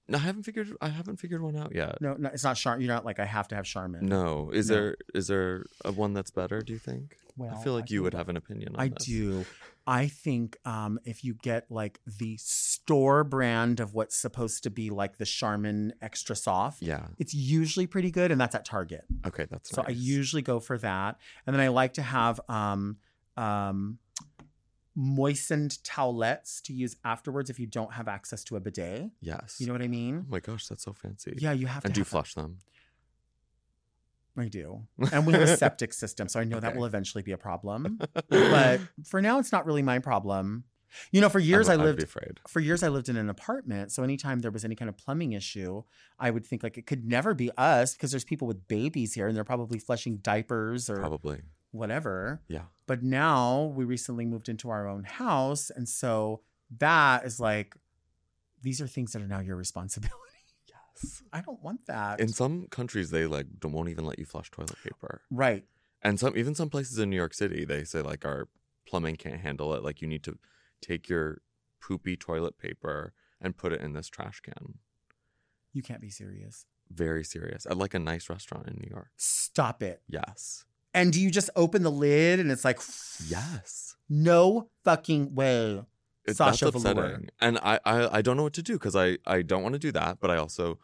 No, I haven't figured I haven't figured one out yet. No, no, it's not Char. You're not like I have to have Charmin. No. Is No. there is there a one that's better, do you think? Well, I feel like you would have an opinion on this. I this. do. I think um, if you get like the store brand of what's supposed to be like the Charmin Extra Soft, Yeah. it's usually pretty good, and that's at Target. Okay, that's So I usually go for that, and then I like to have um, um, moistened towelettes to use afterwards if you don't have access to a bidet. Yes. You know what I mean. Oh my gosh, that's so fancy. Yeah, you have to. And do you have that. flush them? I do, and we have a septic system, so I know that will eventually be a problem. But for now, it's not really my problem. You know, for years I, I'd lived for years I lived in an apartment. So anytime there was any kind of plumbing issue, I would think like it could never be us because there's people with babies here and they're probably flushing diapers or Probably. whatever. Yeah. But now we recently moved into our own house. And so that is like, these are things that are now your responsibility. Yes. I don't want that. In some countries, they like don't, won't even let you flush toilet paper, right. and some even some places in New York City, they say like our plumbing can't handle it. Like you need to take your poopy toilet paper and put it in this trash can. You can't be serious. Very serious. At like a nice restaurant in New York. Stop it. Yes. And do you just open the lid and it's like, Yes. no fucking way. It, Sasha that's Velour. upsetting. And I, I I don't know what to do because I I don't want to do that, but I also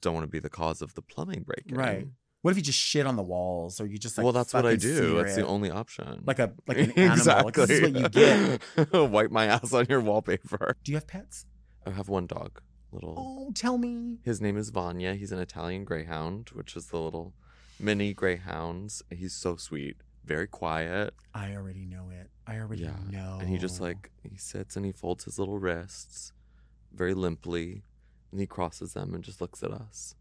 don't want to be the cause of the plumbing breaking. Right. What if you just shit on the walls or you just like well, that's what I do. That's the only option. like a like an animal. Like, this is what you get. Wipe my ass on your wallpaper. Do you have pets? I have one dog. Little. Oh, tell me. His name is Vanya. He's an Italian Greyhound, which is the little mini Greyhounds. He's so sweet, very quiet. I already know it. I already Yeah. know. And he just like he sits and he folds his little wrists, very limply, and he crosses them and just looks at us.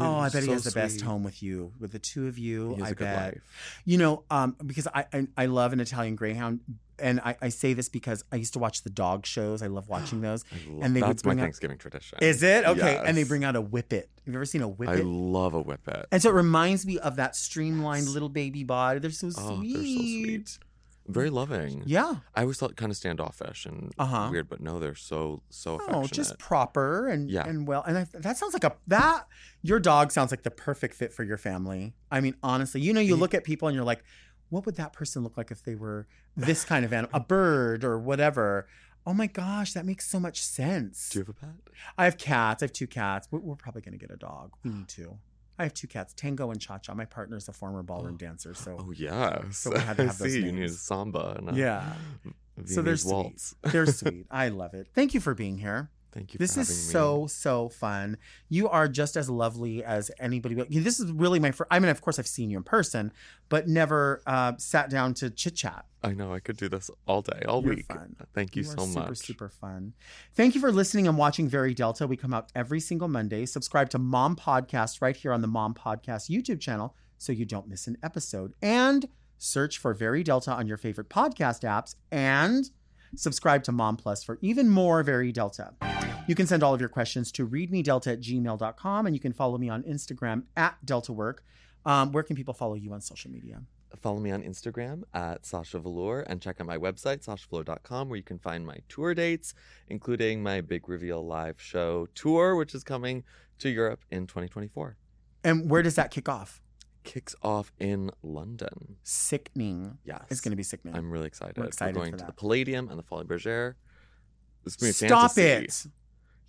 Oh, I bet he has the best home with you, with the two of you. I a good bet. life. You know, um, because I, I I love an Italian Greyhound, and I, I say this because I used to watch the dog shows. I love watching those. Love, And they that's my out- Thanksgiving tradition. Is it okay? And they bring out a whippet. Have you ever seen a whippet? I love a whippet. and so it reminds me of that streamlined Yes. little baby body. They're so Oh, sweet. they're so sweet. Very loving. Yeah. I always felt kind of standoffish and Uh-huh. weird, but no, they're so so affectionate. Oh, just proper and Yeah. and well. And I, that sounds like a that your dog sounds like the perfect fit for your family. I mean, honestly, you know, you look at people and you're like, what would that person look like if they were this kind of animal, a bird or whatever? Oh my gosh, that makes so much sense. Do you have a pet? I have cats. I have two cats. We're, we're probably gonna get a dog. We need to. I have two cats, Tango and Cha Cha. My partner's a former ballroom dancer, so Oh yes. So we had to I have those see. You need a samba and a Yeah. so they're Viennese sweet. waltz. They're sweet. I love it. Thank you for being here. Thank you. This for is having me. so so fun. You are just as lovely as anybody. This is really my first. I mean, of course, I've seen you in person, but never uh, sat down to chit chat. I know I could do this all day, all You're week. fun. Thank you, are so super, much. Super super fun. Thank you for listening and watching Very Delta. We come out every single Monday. Subscribe to Mom Podcast right here on the Mom Podcast YouTube channel so you don't miss an episode. And search for Very Delta on your favorite podcast apps and subscribe to Mom Plus for even more Very Delta. You can send all of your questions to readmedelta at gmail.com and you can follow me on Instagram at DeltaWork. Um, where can people follow you on social media? Follow me on Instagram at Sasha Velour and check out my website, sashavelour.com, where you can find my tour dates, including my Big Reveal live show tour, which is coming to Europe in 2024. And where does that kick off? Kicks off in London. Sickening. Yes. It's going to be sickening. I'm really excited. We're excited going for to the. Palladium and the Folies Bergère. This is Stop fantasy. it.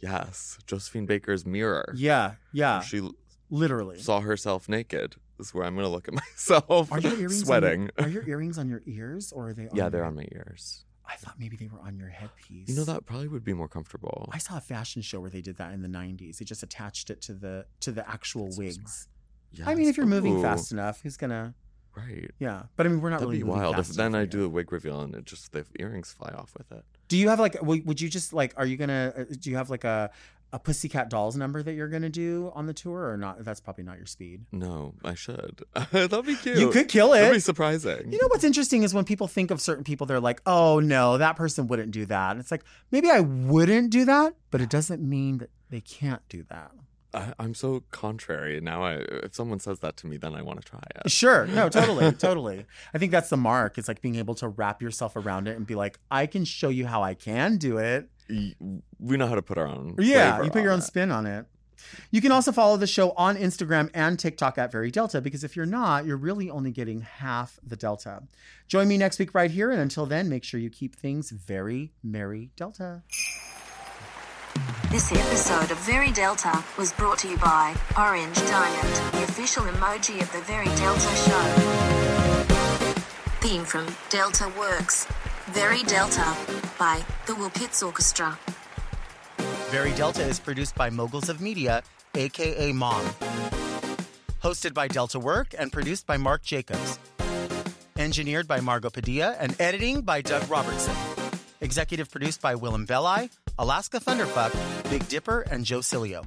Yes. Josephine Baker's mirror. Yeah, yeah. She Literally. saw herself naked. This is where I'm going to look at myself Are your earrings sweating. Your, are your earrings on your ears or are they? On yeah, they're on my ears. I thought maybe they were on your headpiece. You know that probably would be more comfortable. I saw a fashion show where they did that in the '90s. They just attached it to the to the actual That's so wigs. Yes. I mean, if you're moving Ooh, fast enough, who's gonna? right? Yeah, but I mean, we're not That'd really be wild. If then I do a wig reveal and it just the earrings fly off with it. Do you have like? Would you just like? Are you gonna? uh, Do you have like a a Pussycat Dolls number that you're gonna do on the tour or not? That's probably not your speed. No, I should. That'd be cute. You could kill it. That'd be surprising. You know what's interesting is when people think of certain people, they're like, "Oh no, that person wouldn't do that." And it's like maybe I wouldn't do that, but it doesn't mean that they can't do that. I, I'm so contrary now. I if someone says that to me, then I want to try it. Sure. No, totally. totally. I think that's the mark. It's like being able to wrap yourself around it and be like, I can show you how I can do it. We know how to put our own. Yeah, you put your own it. spin on it. You can also follow the show on Instagram and TikTok at Very Delta because if you're not, you're really only getting half the Delta. Join me next week right here. And until then, make sure you keep things very Merry Delta. This episode of Very Delta was brought to you by Orange Diamond, the official emoji of the Very Delta show. Theme from Delta Works. Very Delta by the Wilpits Orchestra. Very Delta is produced by Moguls of Media, aka Mom. Hosted by Delta Work and produced by Mark Jacobs. Engineered by Margot Padilla and editing by Doug Robertson. Executive produced by Willam Belli, Alaska Thunderfuck, Big Dipper, and Joe Cilio.